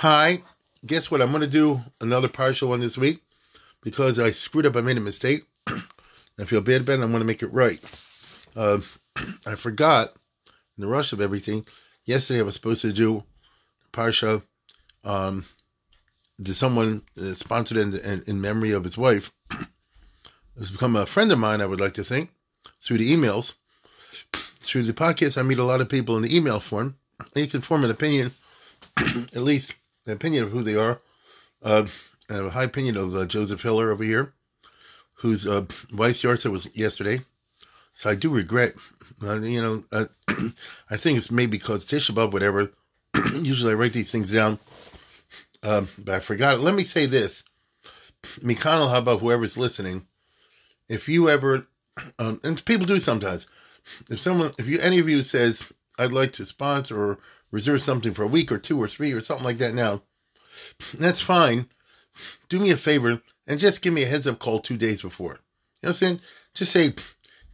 Hi, guess what? I'm going to do another partial one this week because I screwed up. I made a mistake. I feel bad about it. I'm going to make it right. Uh, I forgot in the rush of everything. Yesterday I was supposed to do parsha um, to someone uh, sponsored in, in, in memory of his wife. has become a friend of mine. I would like to think through the emails, through the podcast. I meet a lot of people in the email form. You can form an opinion, at least an opinion of who they are. Uh, I have a high opinion of uh, Joseph Hiller over here, whose uh, wife's yard sale was yesterday. So I do regret, uh, you know, uh, I think it's maybe because Tisha B'Av, whatever. Usually I write these things down, um, but I forgot it. Let me say this. McConnell, how about whoever's listening? If you ever, um, and people do sometimes, if someone, if you, any of you says, I'd like to sponsor or reserve something for a week or two or three or something like that now, that's fine do me a favor and just give me a heads up call two days before. You know what I'm saying? Just say,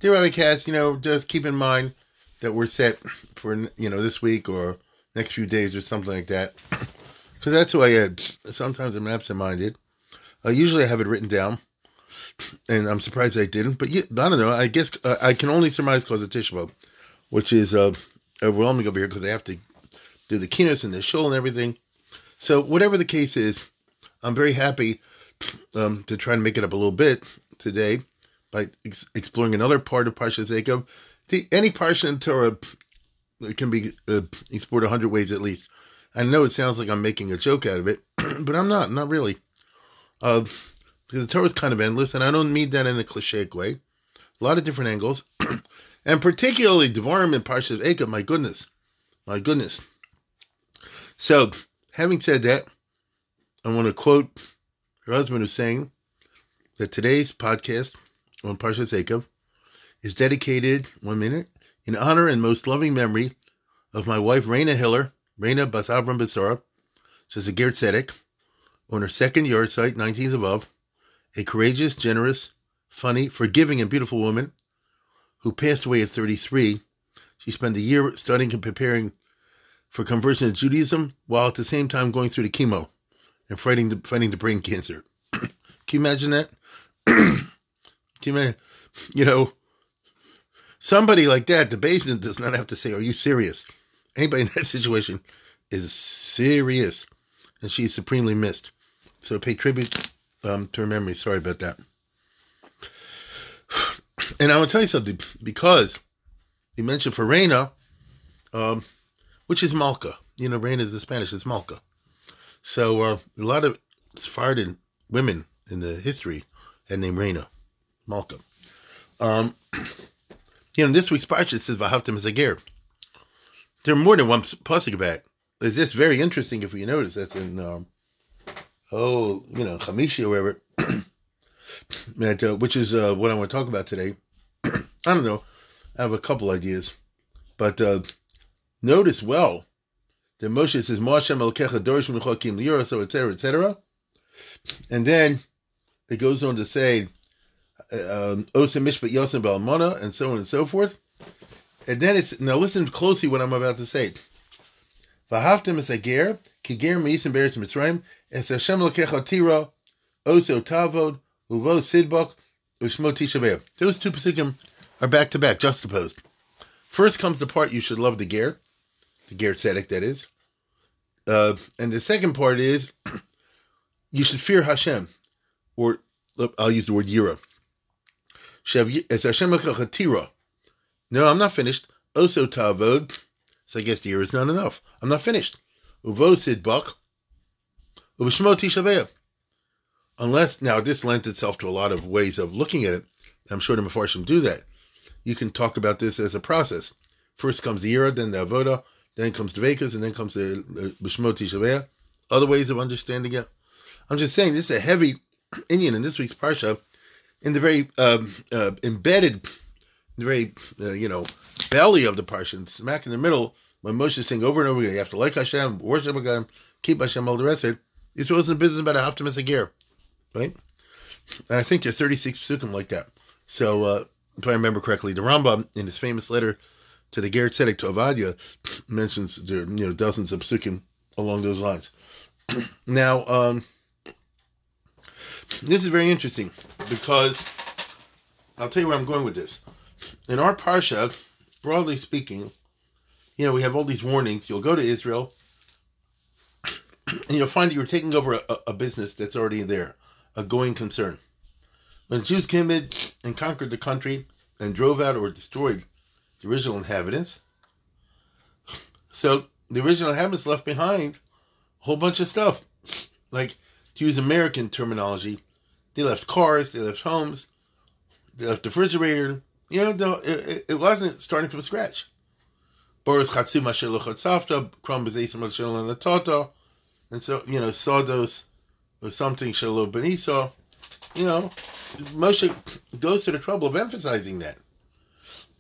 dear Rabbi Katz, you know, just keep in mind that we're set for, you know, this week or next few days or something like that. Because that's who I am. Sometimes I'm absent minded. Uh, usually I have it written down. And I'm surprised I didn't. But yeah, I don't know. I guess uh, I can only surmise because of Tisha B'Av, which is uh, overwhelming over here because I have to do the keynotes and the show and everything. So, whatever the case is, I'm very happy um, to try and make it up a little bit today by ex- exploring another part of Parshas Eikev. Any Parsha in Torah can be uh, explored a hundred ways at least. I know it sounds like I'm making a joke out of it, but I'm not, not really. Uh, because the Torah is kind of endless, and I don't mean that in a cliche way. A lot of different angles, and particularly Devarim and Parshas Eikev. My goodness, my goodness. So, having said that, I want to quote her husband who's saying that today's podcast on Parshat Eikev is dedicated, one minute, in honor and most loving memory of my wife, Raina Hiller, Raina Bas Avram says a Gert Tzedek, on her second yahrzeit, 19th above, a courageous, generous, funny, forgiving, and beautiful woman who passed away at 33. She spent a year studying and preparing for conversion to Judaism while at the same time going through the chemo and fighting the fighting the brain cancer. Can you imagine that? Can you imagine? You know, somebody like that, the basin does not have to say, "Are you serious?" Anybody in that situation is serious, and she's supremely missed. So pay tribute um, to her memory. Sorry about that. And I will tell you something because you mentioned for Reina, um, which is Malka. You know, Reina is the Spanish, it's Malka. So uh, a lot of Sephardic women in the history had named Reina, Malka. Um, you know, this week's parsha says Vahavtim Zager. There are more than one pasuk back. It's just very interesting if you notice. That's in um, oh, you know, Hamishi or wherever. uh, which is uh, what I want to talk about today. I don't know. I have a couple ideas, but uh, notice well the Moshe says, Moshe Melkecha Dorish Mechokim Lira, so etc., etc. And then it goes on to say, uh, um, Mishpat Yosem Balmona, and so on and so forth. And then it's, now listen closely what I'm about to say. Vahaftim es ager, kiger meisim beretz Mitzrayim, es Hashem Lekecha Tira, Oso Tavod, Uvo Sidbok, Ushmo Tisha Those two pasukim are back to back, juxtaposed. First comes the part you should love the ger, the Ger Tzedek, that is. Uh, and the second part is you should fear Hashem, or I'll use the word Yira. No, I'm not finished. Also Tavod. So I guess the Yira is not enough. I'm not finished. Uvo. Ubishmo Tishaveh. Unless, now this lends itself to a lot of ways of looking at it. I'm sure the Mepharshim do that. You can talk about this as a process. First comes the then the Avoda, then comes the Vekas, and then comes the Bishmot Tishaveh. Other ways of understanding it. I'm just saying this is a heavy inyan in this week's parsha, in the very um, uh, embedded, the very uh, you know belly of the parsha, smack in the middle. When Moshe is saying over and over again, you have to like Hashem, worship Hashem, keep Hashem, all the rest of it. He's was in business about a optimistic year, right? And I think there's 36 psukim like that. So, uh, if I remember correctly, the Rambam in his famous letter to the Ger Tzedek to Avadia mentions there you know dozens of psukim along those lines. now, um, this is very interesting because I'll tell you where I'm going with this. In our parsha, broadly speaking, you know we have all these warnings. You'll go to Israel, and you'll find that you're taking over a, a business that's already there, a going concern. When Jews came in and conquered the country and drove out or destroyed the original inhabitants, so the original inhabitants left behind a whole bunch of stuff. Like, to use American terminology, they left cars, they left homes, they left the refrigerator. You know, it, it wasn't starting from scratch. Boris Krumbas Asim Toto, and so, you know, Sawdos or something Shalom Beniso, you know, Moshe goes to the trouble of emphasizing that.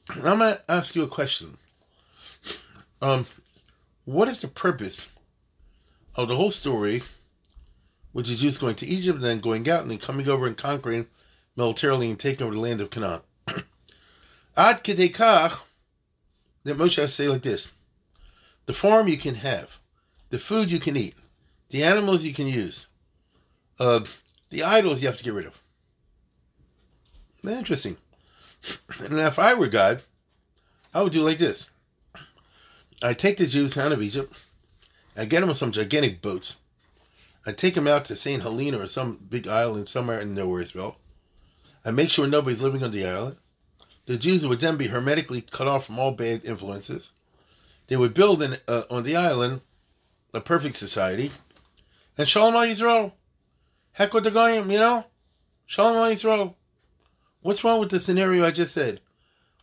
I'm to ask you a question. Um, what is the purpose of the whole story, which is Jews going to Egypt and then going out and then coming over and conquering militarily and taking over the land of Canaan? Ad kedekach, that Moshe has to say like this: the farm you can have, the food you can eat, the animals you can use, uh, the idols you have to get rid of. Interesting. And if I were God, I would do like this. I take the Jews out of Egypt. I get them on some gigantic boats. I take them out to St. Helena or some big island somewhere in Nowheresville. I make sure nobody's living on the island. The Jews would then be hermetically cut off from all bad influences. They would build uh, on the island a perfect society. And Shalom Yisrael. Heck with the Goyim, you know? Shalom Yisrael. What's wrong with the scenario I just said?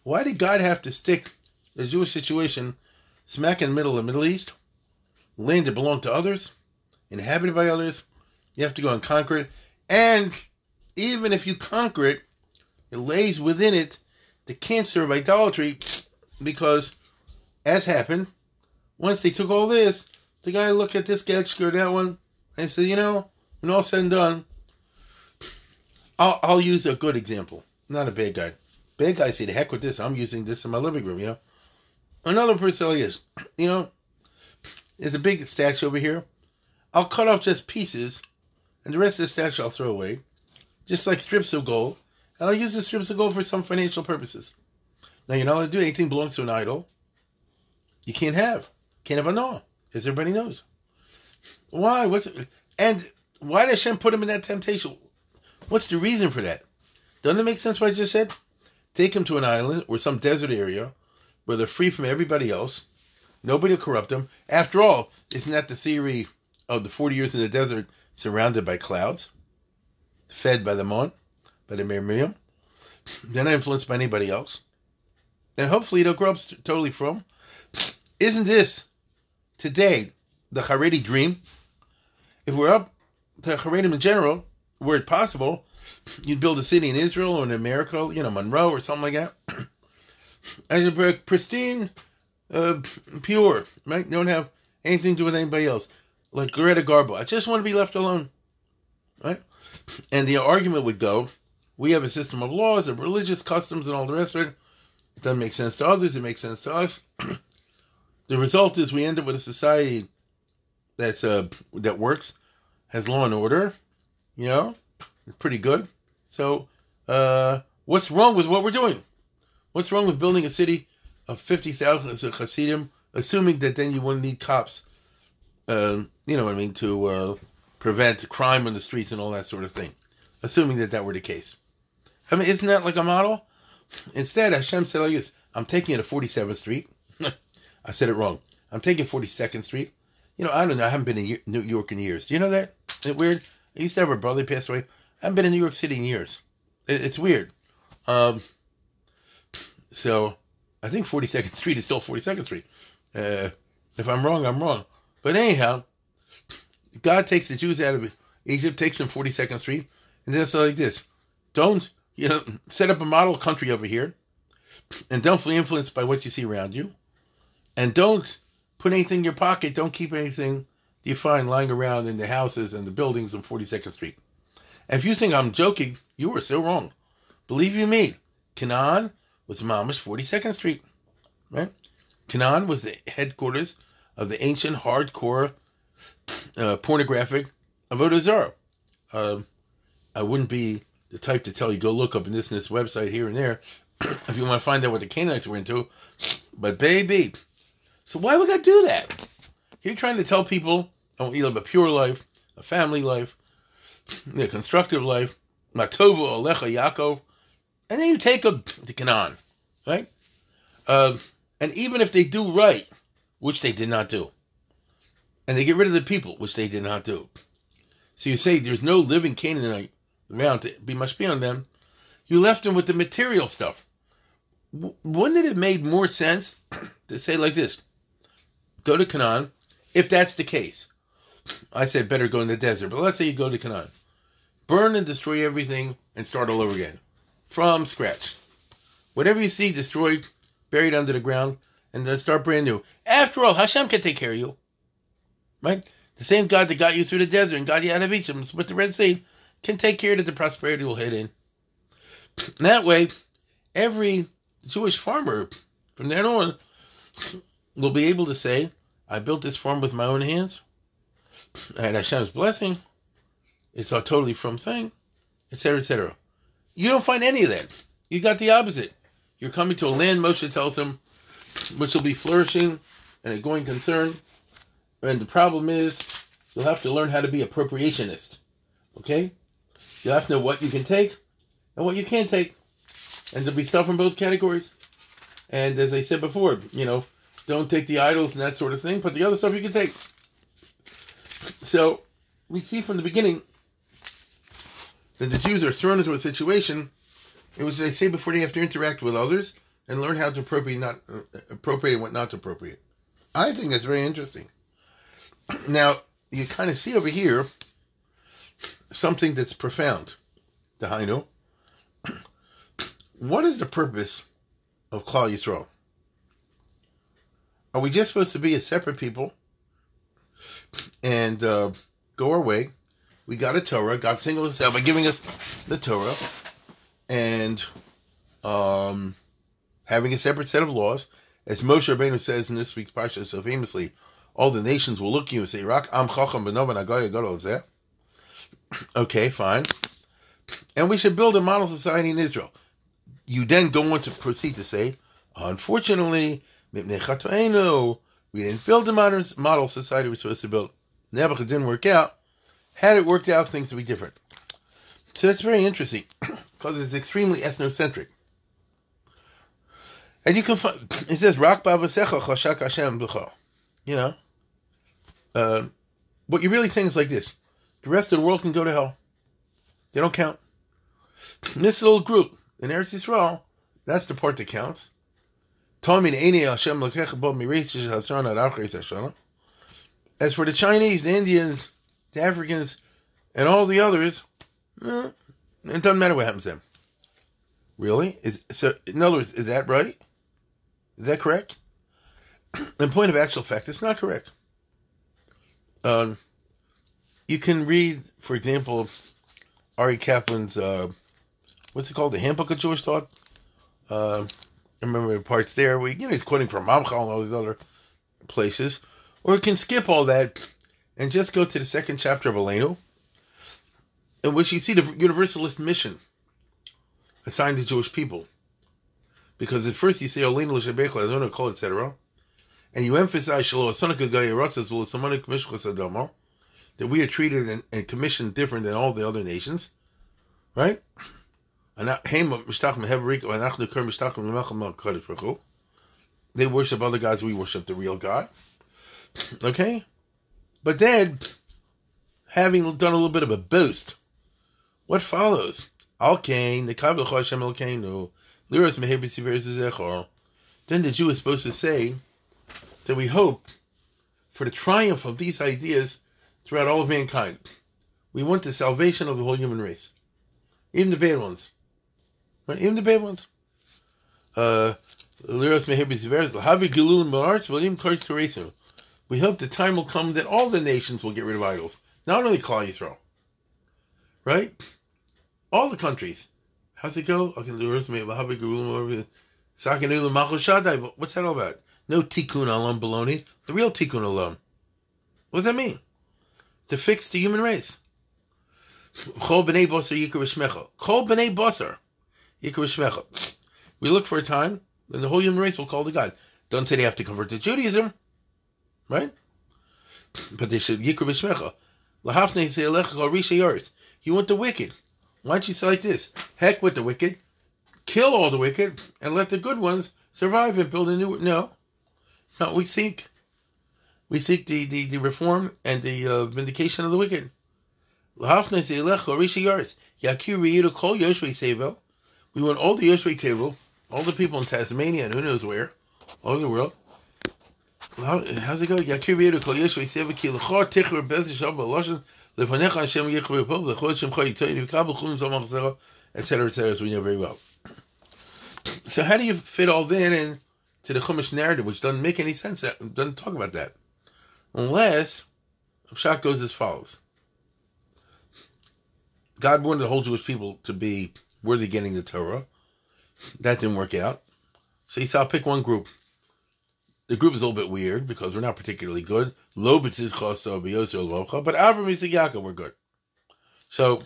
Why did God have to stick the Jewish situation smack in the middle of the Middle East? Land that belonged to others, inhabited by others. You have to go and conquer it. And even if you conquer it, it lays within it the cancer of idolatry because, as happened, once they took all this, the guy looked at this sketch or that one and said, you know, when all said and done, I'll, I'll use a good example not a bad guy. Bad guy say, the heck with this. I'm using this in my living room, you know. Another person this, you know, there's a big statue over here. I'll cut off just pieces, and the rest of the statue I'll throw away, just like strips of gold. And I'll use the strips of gold for some financial purposes. Now, you're not allowed to do anything belongs to an idol. You can't have. Can't have a no, as everybody knows. Why? What's it? And why did Hashem put him in that temptation? What's the reason for that? Doesn't it make sense what I just said? Take them to an island or some desert area where they're free frum everybody else. Nobody will corrupt them. After all, isn't that the theory of the 40 years in the desert surrounded by clouds, fed by the moon, by the Miriam? They're not influenced by anybody else. And hopefully they'll grow up totally from. Isn't this today the Haredi dream? If we're up to Haredim in general, were it possible, you'd build a city in Israel or in America, you know, Monroe or something like that. As a pristine, uh, pure, right? Don't have anything to do with anybody else. Like Greta Garbo. I just want to be left alone. Right? And the argument would go, we have a system of laws and religious customs and all the rest of it. It doesn't make sense to others, it makes sense to us. the result is we end up with a society that's uh that works, has law and order, you know, it's pretty good. So, uh, what's wrong with what we're doing? What's wrong with building a city of 50,000 as a Hasidim, assuming that then you wouldn't need cops, uh, you know what I mean, to uh, prevent crime on the streets and all that sort of thing? Assuming that that were the case. I mean, isn't that like a model? Instead, Hashem said like this I'm taking it to 47th Street. I said it wrong. I'm taking 42nd Street. You know, I don't know. I haven't been in New York in years. Do you know that? Isn't it weird? I used to have a brother pass away. I haven't been in New York City in years. It, it's weird. Um, so I think 42nd Street is still 42nd Street. Uh, If I'm wrong, I'm wrong. But anyhow, God takes the Jews out of Egypt, takes them 42nd Street, and then just like this. Don't, you know, set up a model country over here, and don't be influenced by what you see around you, and don't put anything in your pocket. Don't keep anything you find lying around in the houses and the buildings on 42nd Street. If you think I'm joking, you are so wrong. Believe you me, Canaan was Mama's 42nd Street, right? Canaan was the headquarters of the ancient hardcore uh, pornographic Avodah Zarah. Uh, I wouldn't be the type to tell you go look up in this and this website here and there if you want to find out what the Canaanites were into. But baby, so why got to do that? You're trying to tell people I want you to live a pure life, a family life, a constructive life, Matovo Alecha Yaakov, and then you take them to Canaan, right? Uh, and even if they do right, which they did not do, and they get rid of the people, which they did not do. So you say there's no living Canaanite around to be must be on them. You left them with the material stuff. Wouldn't it have made more sense to say like this? Go to Canaan, if that's the case. I said better go in the desert, but let's say you go to Canaan. Burn and destroy everything and start all over again. From scratch. Whatever you see destroyed, buried under the ground, and then start brand new. After all, Hashem can take care of you. Right? The same God that got you through the desert and got you out of Egypt with the Red Sea can take care that the prosperity will hit in. And That way, every Jewish farmer from then on will be able to say, I built this farm with my own hands. Had Hashem's blessing. It's a totally from thing, etc., etc. You don't find any of that. You got the opposite. You're coming to a land, Moshe tells him, which will be flourishing and a going concern. And the problem is, you'll have to learn how to be appropriationist. Okay? You'll have to know what you can take and what you can't take. And there'll be stuff in both categories. And as I said before, you know, don't take the idols and that sort of thing, but the other stuff you can take. So we see from the beginning that the Jews are thrown into a situation in which they say before they have to interact with others and learn how to appropriate not uh, appropriate and what not to appropriate. I think that's very interesting. Now you kind of see over here something that's profound. The Hainu. What is the purpose of Klal Yisrael? Are we just supposed to be a separate people and uh, go our way? We got a Torah. God singled us out by giving us the Torah and um, having a separate set of laws. As Moshe Rabbeinu says in this week's parsha so famously, all the nations will look at you and say, "Rak am chacham b'novan agaya gadol zeh." Okay, fine. And we should build a model society in Israel. You then go on to proceed to say, unfortunately, we didn't build the modern model society we're supposed to build. Nebuchadnezzar didn't work out. Had it worked out, things would be different. So that's very interesting because it's extremely ethnocentric. And you can find, it says, Rak Chashak Hashem You know? Uh, what you're really saying is like this the rest of the world can go to hell. They don't count. This little group in Eretz Yisrael, that's the part that counts. As for the Chinese, the Indians, the Africans, and all the others, eh, it doesn't matter what happens to them. Really? Is so? In other words, is that right? Is that correct? In point of actual fact, it's not correct. Um, you can read, for example, Aryeh Kaplan's uh, what's it called, the Handbook of Jewish Thought. Uh, Remember the parts there where you know he's quoting from Ramchal and all these other places, or you can skip all that and just go to the second chapter of Aleinu, in which you see the universalist mission assigned to Jewish people. Because at first you say Aleinu l'shebecha adonai kol etc., and you emphasize Shalom Asonika Gayaratzas will Samanik Mishkas Adamo that we are treated and commissioned different than all the other nations, right? They worship other gods, we worship the real God. Okay? But then, having done a little bit of a boost, what follows? Then the Jew is supposed to say that we hope for the triumph of these ideas throughout all of mankind. We want the salvation of the whole human race, even the bad ones, Even the bad ones. Uh, we hope the time will come that all the nations will get rid of idols, not only Klal Yisrael, right? All the countries. How's it go? What's that all about? No tikkun olam baloney. The real tikkun olam. What does that mean? To fix the human race. Chol b'nei basar yikar Chol b'nei basar yikar We look for a time then the whole human race will call to God. Don't say they have to convert to Judaism, right? But they should yikar b'shmecha. Lahafne say alecha You want the wicked. Why don't you say like this? Heck with the wicked, kill all the wicked, and let the good ones survive and build a new. No, it's not we seek. We seek the, the, the reform and the uh, vindication of the wicked. We want all the Yoshvei Tevel, all the people in Tasmania and who knows where, all over the world. how's it go? Yakir V'yiru Kol Yoshvei Seva Ki L'chor Tichur Bez Yishav B'Loshen Lefanecha Hashem Yechur V'Pov L'chor Shem Choy Yitoy V'Kabel Chum Zom HaChzera etc. etc. we know very well. So how do you fit all that in to the Chumash narrative, which doesn't make any sense, that doesn't talk about that? Unless, Pshat goes as follows. God wanted the whole Jewish people to be worthy getting the Torah. That didn't work out. So he said, I'll pick one group. The group is a little bit weird because we're not particularly good. But Avram Yitzchak we're good. So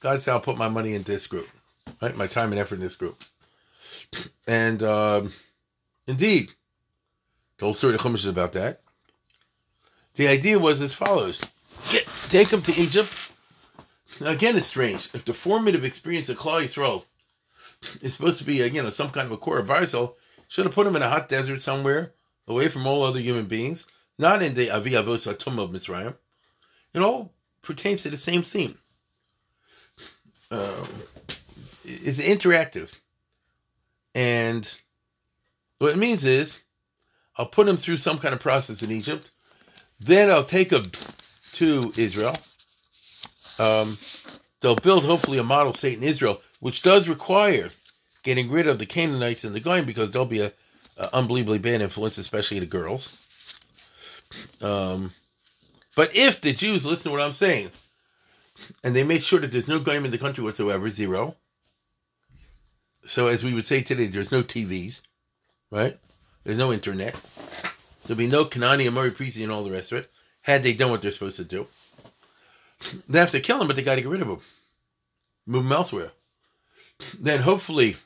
God said, I'll put my money in this group, right? My time and effort in this group. And um, indeed, the whole story of the Chumash is about that. The idea was as follows Get, take them to Egypt. Now, again, it's strange. If the formative experience of Klal Yisrael is supposed to be, again, some kind of a core of should have put him in a hot desert somewhere, away from all other human beings, not in the Avi Avos Atum of Mitzrayim. It all pertains to the same theme. Um, it's interactive. And what it means is, I'll put him through some kind of process in Egypt then I'll take them to Israel. Um, they'll build hopefully a model state in Israel, which does require getting rid of the Canaanites and the Goyim because they'll be a, a unbelievably bad influence, especially the girls. Um, but if the Jews listen to what I'm saying, and they make sure that there's no Goyim in the country whatsoever, zero. So as we would say today, there's no TVs, right? There's no internet. There'll be no Kanani and Emori and all the rest of it, had they done what they're supposed to do. They have to kill him, but they got to get rid of him. Move him elsewhere. Then hopefully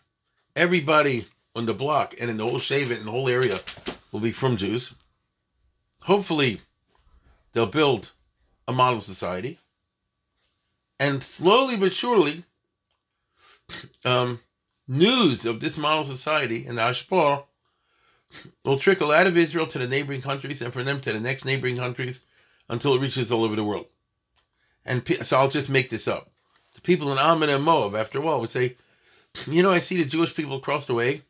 everybody on the block and in the whole Shavit and the whole area will be frum Jews. Hopefully they'll build a model society. And slowly but surely, um, news of this model society and the will trickle out of Israel to the neighboring countries and from them to the next neighboring countries until it reaches all over the world. And so I'll just make this up. The people in Ammon and Moab, after a while, would say, you know, I see the Jewish people across the way,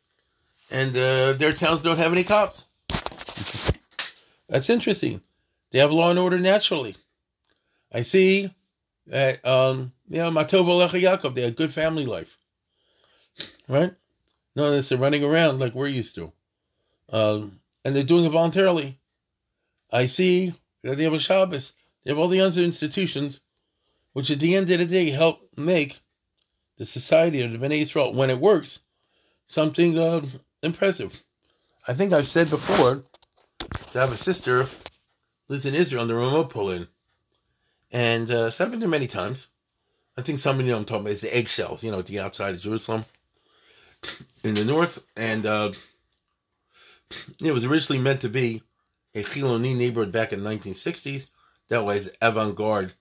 and uh, their towns don't have any cops. That's interesting. They have law and order naturally. I see that, um, you know, Matov Alecha Yaakov, they had good family life. Right? No, they're running around like we're used to. Um, and they're doing it voluntarily. I see that they have a Shabbos. They have all the other institutions, which at the end of the day help make the society of the Bnei Israel, when it works, something uh, impressive. I think I've said before to have a sister lives in Israel in the Ramot Polin. And uh, it's happened to many times. I think some of you know I'm talking about is the eggshells, you know, at the outside of Jerusalem in the north. And uh, it was originally meant to be a Chiloni neighborhood back in the 1960s. That was avant-garde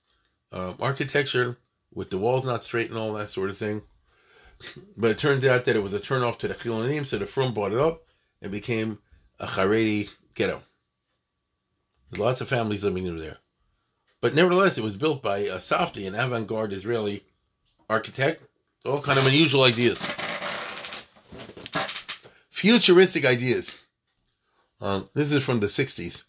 um, architecture with the walls not straight and all that sort of thing. But it turned out that it was a turnoff to the Chilonim, so the firm bought it up and became a Haredi ghetto. There's lots of families living in there. But nevertheless, it was built by a Safdie, an avant-garde Israeli architect. All kind of unusual ideas. Futuristic ideas. Um, this is from the 60s.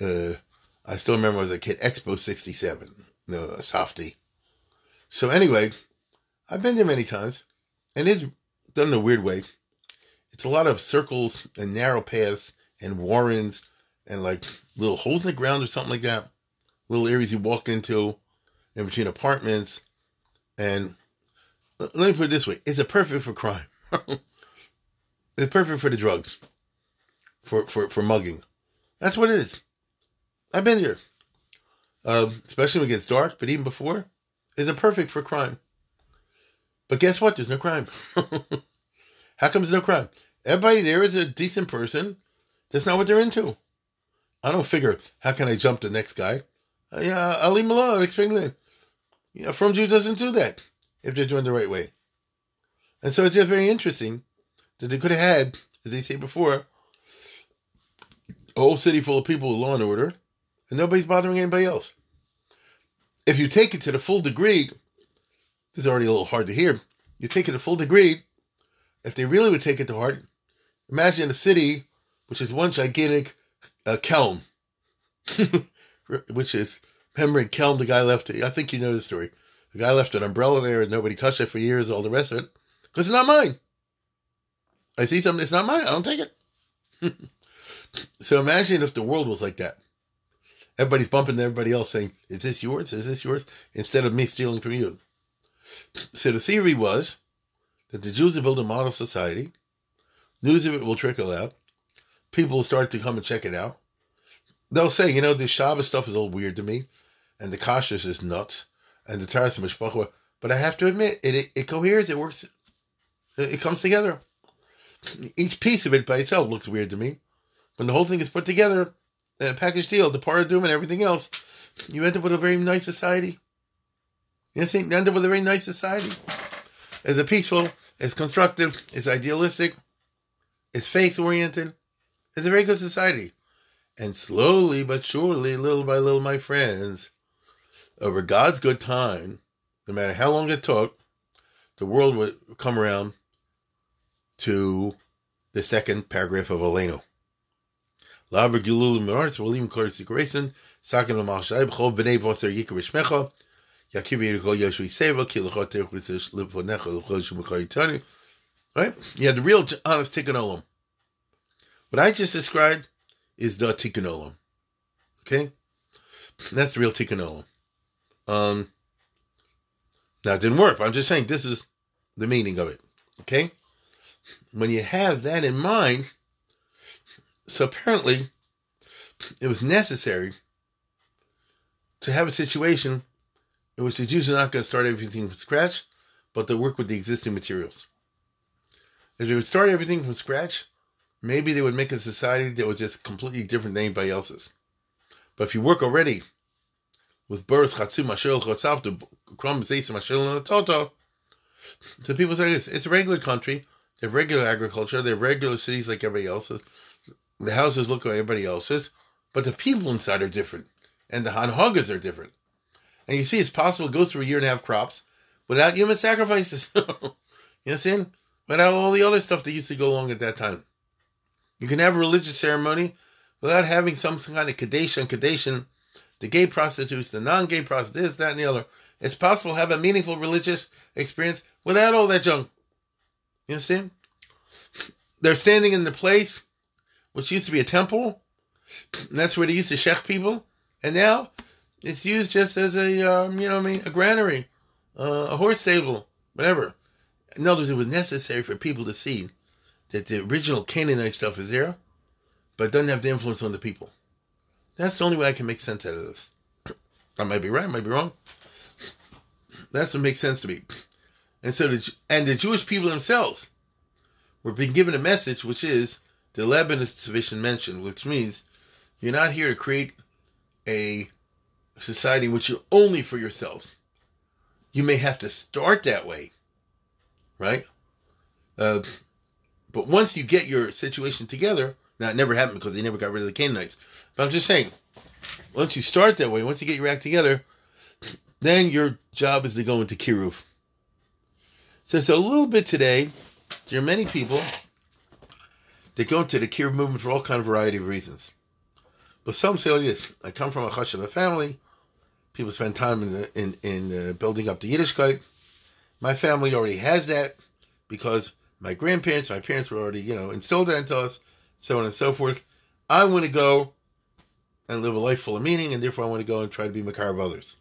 Uh, I still remember as a kid, Expo 67, the softy. So anyway, I've been there many times, and it's done in a weird way. It's a lot of circles and narrow paths and warrens and like little holes in the ground or something like that. Little areas you walk into in between apartments. And let me put it this way it's a perfect for crime. it's perfect for the drugs, for, for, for mugging. That's what it is. I've been here. Um, especially when it gets dark, but even before, is it perfect for crime? But guess what? There's no crime. How come there's no crime? Everybody there is a decent person. That's not what they're into. I don't figure, how can I jump the next guy? Uh, yeah, I'll. Explain it. Yeah, Frum Jew doesn't do that if they're doing the right way. And so it's just very interesting that they could have had, as they say before, a whole city full of people with law and order, and nobody's bothering anybody else. If you take it to the full degree, this is already a little hard to hear. You take it to full degree. If they really would take it to heart, imagine a city which is one gigantic uh, Kelm, which is remembering Kelm, the guy left. I think you know the story. The guy left an umbrella there and nobody touched it for years. All the rest of it because it's not mine. I see something it's not mine. I don't take it. so imagine if the world was like that. Everybody's bumping to everybody else saying, Is this yours? Is this yours? Instead of me stealing from you. So the theory was that the Jews will build a model society. News of it will trickle out. People will start to come and check it out. They'll say, you know, the Shabbos stuff is all weird to me, and the kashrus is nuts, and the Taharas Mishpacha. But I have to admit, it, it, it coheres, it works, it, it comes together. Each piece of it by itself looks weird to me. When the whole thing is put together, a package deal, the paradigm and everything else, you end up with a very nice society. You end up with a very nice society. It's a peaceful, it's constructive, it's idealistic, it's faith oriented. It's a very good society. And slowly but surely, little by little, my friends, over God's good time, no matter how long it took, the world would come around to the second paragraph of Aleinu. Laver Gilul Meretz Volim Korsi Grayson, Sakin Malshai, Bchol Bnei Voser Yikar Shmecha, Yakiv Yeshua Seva, Kilachot Terchus Livonecha, Lachos Shumakari Tani. Right? You had the real honest Tikkun Olam. What I just described is the Tikkun Olam. Okay? That's the real Tikkun Olam. Um, now, it didn't work, I'm just saying this is the meaning of it. Okay? When you have that in mind, so apparently, it was necessary to have a situation in which the Jews are not going to start everything from scratch, but to work with the existing materials. If they would start everything from scratch, maybe they would make a society that was just completely different than anybody else's. But if you work already with birth, chatzu, mashel, chotzav, the krom, zeis, mashel, and toto, so people say this, it's a regular country, they have regular agriculture, they have regular cities like everybody else's, the houses look like everybody else's, but the people inside are different, and the hanhagas are different. And you see, it's possible to go through a year and have crops without human sacrifices. you understand? Without all the other stuff that used to go along at that time. You can have a religious ceremony without having some kind of kadation, kadation, the gay prostitutes, the non-gay prostitutes, that and the other. It's possible to have a meaningful religious experience without all that junk. You understand? They're standing in the place which used to be a temple, and that's where they used to shech people, and now it's used just as a, um, you know, I mean, a granary, uh, a horse stable, whatever. In other words, it was necessary for people to see that the original Canaanite stuff is there, but doesn't have the influence on the people. That's the only way I can make sense out of this. I might be right, I might be wrong. That's what makes sense to me. And so, the, and the Jewish people themselves were being given a message, which is the Lebanese sufficient mention, which means you're not here to create a society which you're only for yourselves. You may have to start that way, right? Uh, but once you get your situation together, now it never happened because they never got rid of the Canaanites. But I'm just saying, once you start that way, once you get your act together, then your job is to go into Kiruv. So it's a little bit today. There are many people that go into the Kiruv movement for all kind of variety of reasons. But some say like this: I come from a chashuva family. People spend time in the, in in uh, building up the Yiddishkeit. My family already has that because my grandparents, my parents were already you know instilled that into us, so on and so forth. I want to go and live a life full of meaning, and therefore I want to go and try to be makar of others.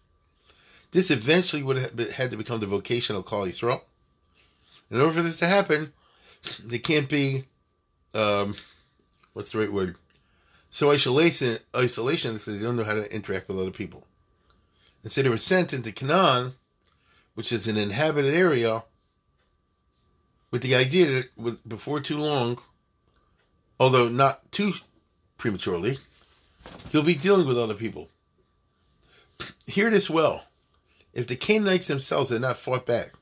This eventually would have been, had to become the vocational Klal Yisrael. In order for this to happen, they can't be, um, what's the right word? So isolation, isolation is they don't know how to interact with other people. And so they were sent into Canaan, which is an inhabited area, with the idea that with, before too long, although not too prematurely, he'll be dealing with other people. Hear this well. If the Canaanites themselves had not fought back,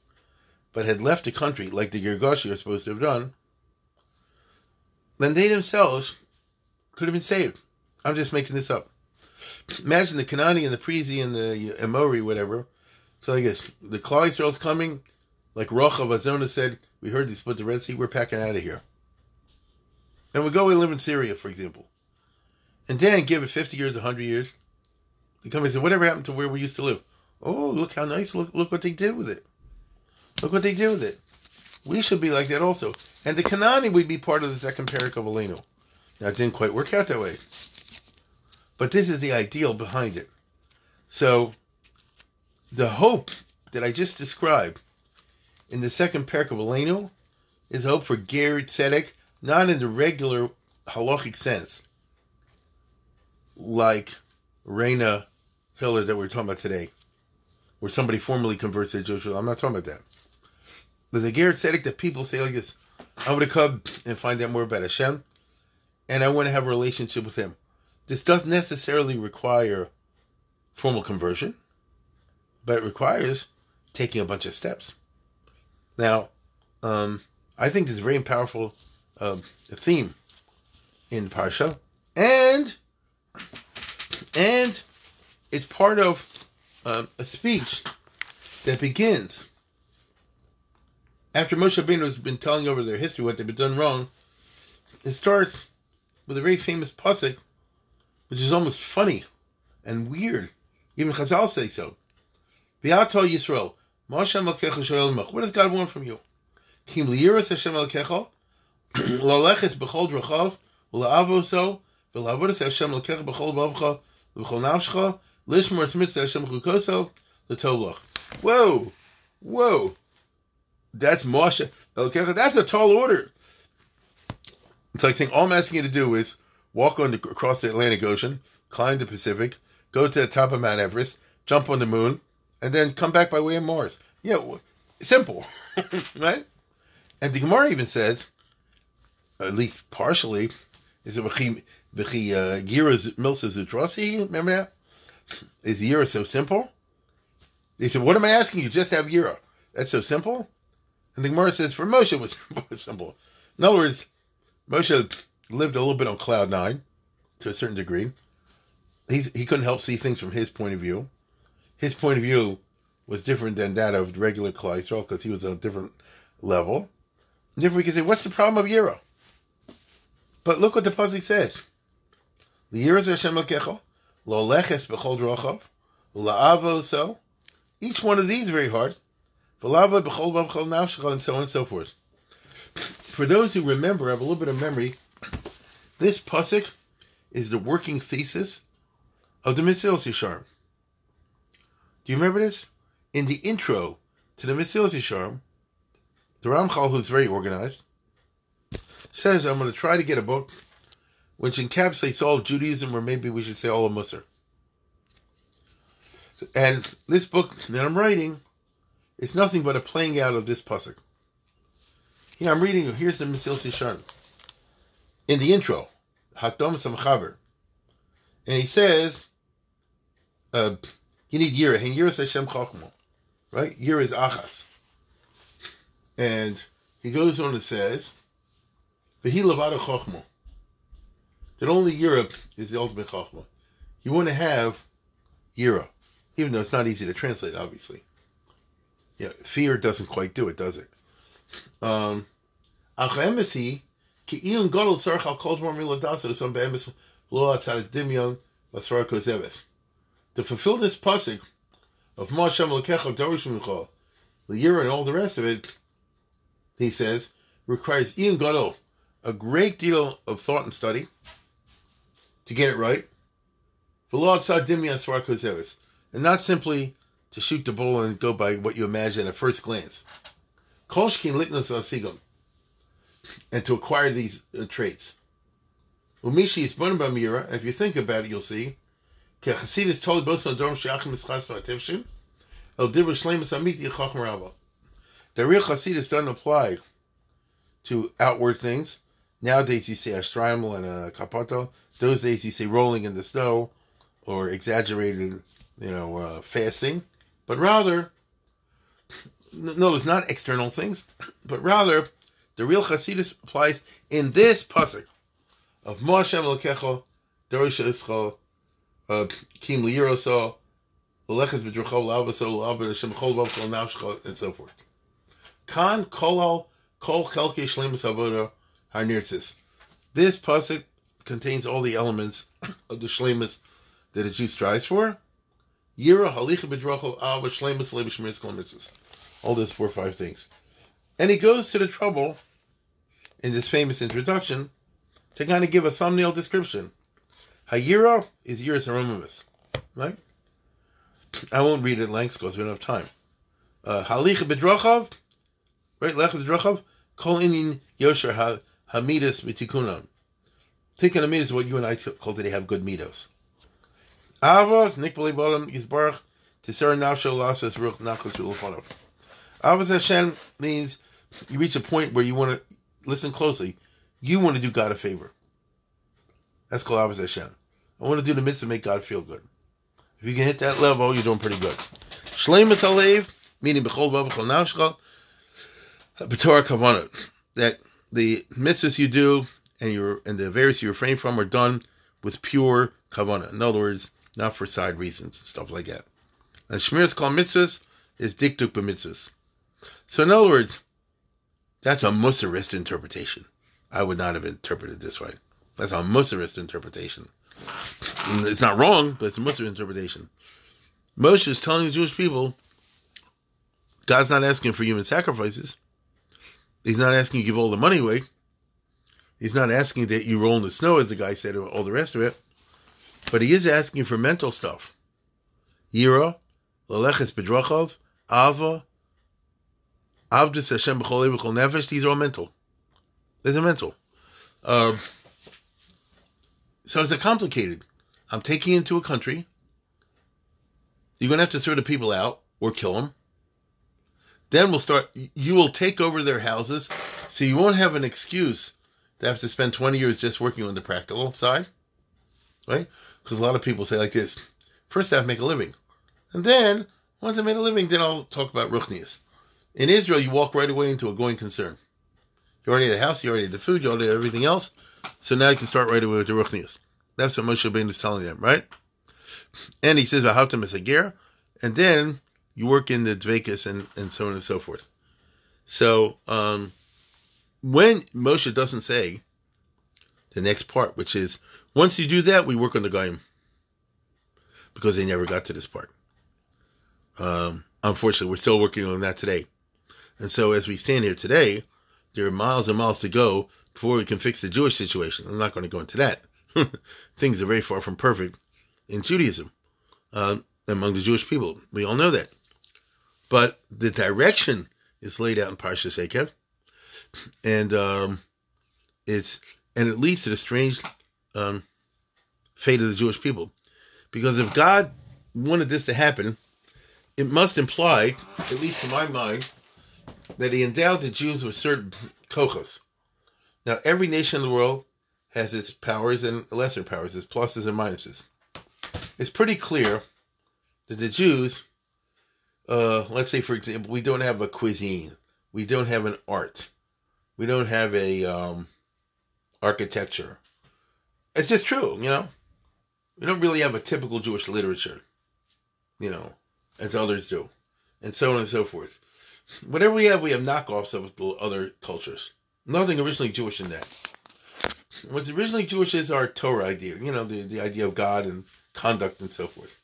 but had left the country like the Girgashi are supposed to have done, then they themselves could have been saved. I'm just making this up. Imagine the Kanani and the Prezi and the Emori, whatever. So I guess the Klal Yisrael's coming, like Rochav Azona said, we heard they split the Red Sea, we're packing out of here. And we go and live in Syria, for example. And then give it 50 years, 100 years. They come and say, whatever happened to where we used to live? Oh, look how nice. Look, look what they did with it. Look what they did with it. We should be like that also. And the Kanani would be part of the second parak of Aleinu. Now, it didn't quite work out that way. But this is the ideal behind it. So, the hope that I just described in the second parak of Aleinu is hope for Ger Tzedek, not in the regular halachic sense, like Reina Hiller that we are talking about today, where somebody formally converts to Joshua. I'm not talking about that. There's a Ger Tzedek that people say like this, I want to come and find out more about Hashem, and I want to have a relationship with Him. This doesn't necessarily require formal conversion, but it requires taking a bunch of steps. Now, um, I think this is a very powerful uh, theme in Parsha, and and it's part of um, a speech that begins after Moshe Rabbeinu has been telling over their history what they've done wrong. It starts with a very famous pasuk, which is almost funny and weird. Even Chazal say so. V'ato Yisrael, Moshe Malkecha Shoel What does God want from you? Kim liyiras Hashem Malkecha, laleches b'chol drachav, v'la'avoso, v'la'avodas Hashem Malkecha b'chol bavcha, v'chol nafshcha, lishmor tzmitzah Hashem chukoso, l'toblach. Whoa, whoa. That's Moshe. Okay, that's a tall order. It's like saying all I'm asking you to do is walk on the, across the Atlantic Ocean, climb the Pacific, go to the top of Mount Everest, jump on the moon, and then come back by way of Mars. Yeah, simple, right? And the Gemara even says, at least partially, is it v'chi uh, Gira Milsa Zutrasi? Remember that? Is Yira so simple? They said, "What am I asking you? Just have Yira. That's so simple." And the Gemara says, "For Moshe was simple." In other words, Moshe lived a little bit on cloud nine, to a certain degree. He's he couldn't help see things from his point of view. His point of view was different than that of regular Yisrael because he was on a different level. Therefore, we can say, "What's the problem of Yira?" But look what the pasuk says: "The Yira Hashem Lo leches b'chol drochav, la'avo so." Each one of these is very hard. And so on and so forth. For those who remember, I have a little bit of memory, this pasuk is the working thesis of the Mesilas Yesharim. Do you remember this? In the intro to the Mesilas Yesharim, the Ramchal, who's very organized, says, I'm going to try to get a book which encapsulates all of Judaism, or maybe we should say all of Musar. And this book that I'm writing it's nothing but a playing out of this pasuk. Here I'm reading. Here's the Mesilas Yesharim in the intro, Hakdom Samchaber, and he says, uh, "You need Yira, and Yira Hashem Chachmo, right? Yira is Achas." And he goes on and says, "V'hi levada Chachmo." That only Europe is the ultimate Chachma. You want to have Yira, even though it's not easy to translate, obviously. Yeah, fear doesn't quite do it, does it? Um. To fulfill this pasuk of Moshe Lekecha Dorish Mincha, the year and all the rest of it, he says, requires iyun Gadol, a great deal of thought and study to get it right. And not simply to shoot the bull and go by what you imagine at first glance. And to acquire these uh, traits. Umishi is born by Mira, and if you think about it, you'll see. is told both on Dorm Shachim Mischas Tivshin, El Dibra Shlemus Amiti Chacham Rabba. The real Hasidus doesn't apply to outward things. Nowadays you say Ashtrimal and a Kapato. Those days you say rolling in the snow or exaggerated, you know, uh, fasting. But rather, no, it's not external things, but rather the real Hasidus applies in this pasuk of Moshe Elokecho, Dorish Ischo, uh, Kim Liroso, Lechas B'Drachol Lavaso Lava Hashem Chol Vavchol Navshcho, and so forth. Kan Kolal Kol Chelke Shlemus Avoda Harnirtzis. This pasuk contains all the elements of the shlemus that a Jew strives for. Yira Halicha Mitzvahs. All those four or five things. And he goes to the trouble in this famous introduction to kind of give a thumbnail description. Hayira is Yiras Aromamis, right? I won't read it length because we don't have time. Uh, Halicha B'Drachav, right? Lech B'Drachav, Kol Inin Yosher Hamidus Mitikunan. Tikkun Hamidus is what you and I call today have good midos. Ava, Nikbali Bolam, Yisbarach, Tisar Nafsho Lasas Ruch Nachas Rulofonov. Avos Hashem means you reach a point where you want to listen closely. You want to do God a favor. That's called Avos Hashem. I want to do the mitzvah make God feel good. If you can hit that level, you're doing pretty good. Shleimus Alev, meaning Bechol Vav Bechol Nashcha, B'Torah Kavanot, that the mitzvahs you do and your and the various you refrain from are done with pure kavanah. In other words, not for side reasons and stuff like that. And Shmir's called mitzvahs is diktuk b'mitzvahs. So in other words, that's a Musarist interpretation. I would not have interpreted this way. That's a Musarist interpretation. Mm, it's not wrong, but it's a Musar interpretation. Moshe is telling the Jewish people, God's not asking for human sacrifices. He's not asking you to give all the money away. He's not asking that you roll in the snow, as the guy said, or all the rest of it. But he is asking for mental stuff. Yira, Laleches Bedrachov, Ava, Avdus Hashem b'chol b'chol nefesh. These are all mental. These are mental. Uh, so it's a complicated. I'm taking into a country. You're going to have to throw the people out or kill them. Then we'll start. You will take over their houses, so you won't have an excuse to have to spend 20 years just working on the practical side, right? Because a lot of people say like this: first I have to make a living, and then once I made a living, then I'll talk about ruchnias. In Israel, you walk right away into a going concern. You already had a house, you already had the food, you already had everything else. So now you can start right away with the Ruchnias. That's what Moshe Rabbeinu is telling them, right? And he says, Vahavtam as a ger, and then you work in the Dvekas and, and so on and so forth. So, um, when Moshe doesn't say the next part, which is, once you do that, we work on the Goyim. Because they never got to this part. Um, unfortunately, we're still working on that today. And so as we stand here today, there are miles and miles to go before we can fix the Jewish situation. I'm not going to go into that. Things are very far from perfect in Judaism uh, among the Jewish people. We all know that. But the direction is laid out in Parshas Eikev, and um, it's and it leads to the strange um, fate of the Jewish people, because if God wanted this to happen, it must imply, at least to my mind, that he endowed the Jews with certain kochos. Now, every nation in the world has its powers and lesser powers, its pluses and minuses. It's pretty clear that the Jews, uh, let's say, for example, we don't have a cuisine, we don't have an art, we don't have a um, architecture. It's just true, you know. We don't really have a typical Jewish literature, you know, as others do, and so on and so forth. Whatever we have, we have knockoffs of the other cultures. Nothing originally Jewish in that. What's originally Jewish is our Torah idea, you know, the, the idea of God and conduct and so forth.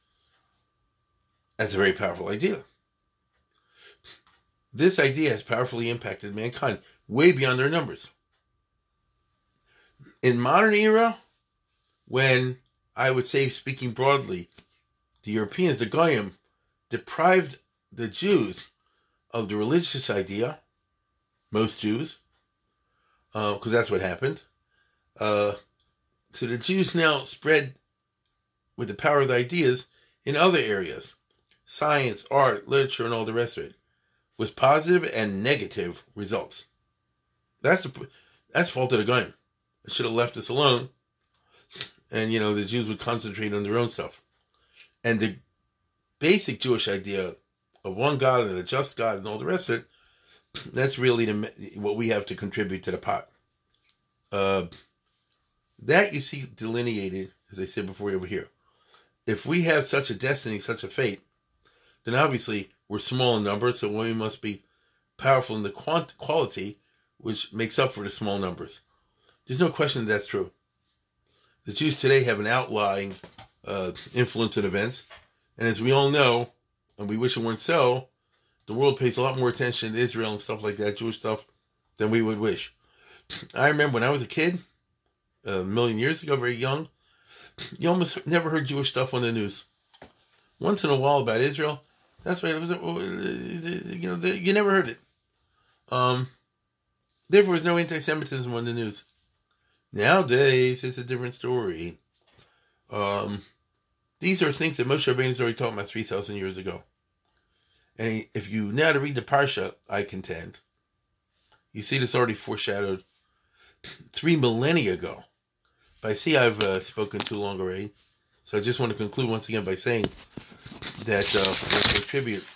That's a very powerful idea. This idea has powerfully impacted mankind way beyond their numbers. In modern era, when I would say, speaking broadly, the Europeans, the Goyim, deprived the Jews of the religious idea, most Jews, because uh, that's what happened. Uh, so the Jews now spread with the power of the ideas in other areas science, art, literature, and all the rest of it, with positive and negative results. That's the that's fault of the Goyim. They should have left us alone, and you know the Jews would concentrate on their own stuff. And the basic Jewish idea of one God and a just God and all the rest of it, that's really the, what we have to contribute to the pot. Uh, that you see delineated, as I said before, over here. If we have such a destiny, such a fate, then obviously we're small in number, so we must be powerful in the quant- quality, which makes up for the small numbers. There's no question that that's true. The Jews today have an outlying uh, influence in events, and as we all know, and we wish it weren't so, the world pays a lot more attention to Israel and stuff like that, Jewish stuff, than we would wish. I remember when I was a kid, a million years ago, very young, you almost never heard Jewish stuff on the news. Once in a while about Israel, that's why it was. You know, you never heard it. Um, therefore, there's no anti-Semitism on the news. Nowadays, it's a different story. Um, these are things that Moshe Rabbeinu has already taught about three thousand years ago. And if you now to read the parsha, I contend, you see this already foreshadowed three millennia ago. But I see I've uh, spoken too long already. So I just want to conclude once again by saying that uh, tribute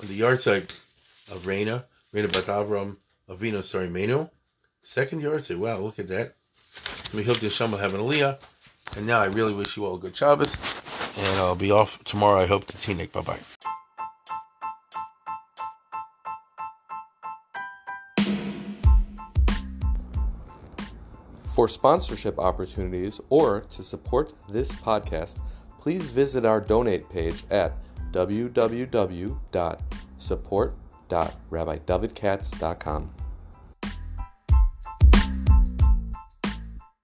on the yard of Reina, Reina Bat Avram Avino Sarimeno. Second yard. Wow, look at that. We hope the Hashem will have an Aliyah. And now I really wish you all a good Shabbos. And I'll be off tomorrow. I hope to Teaneck. Bye bye. For sponsorship opportunities or to support this podcast, please visit our donate page at www.support.rabbidavidkatz.com.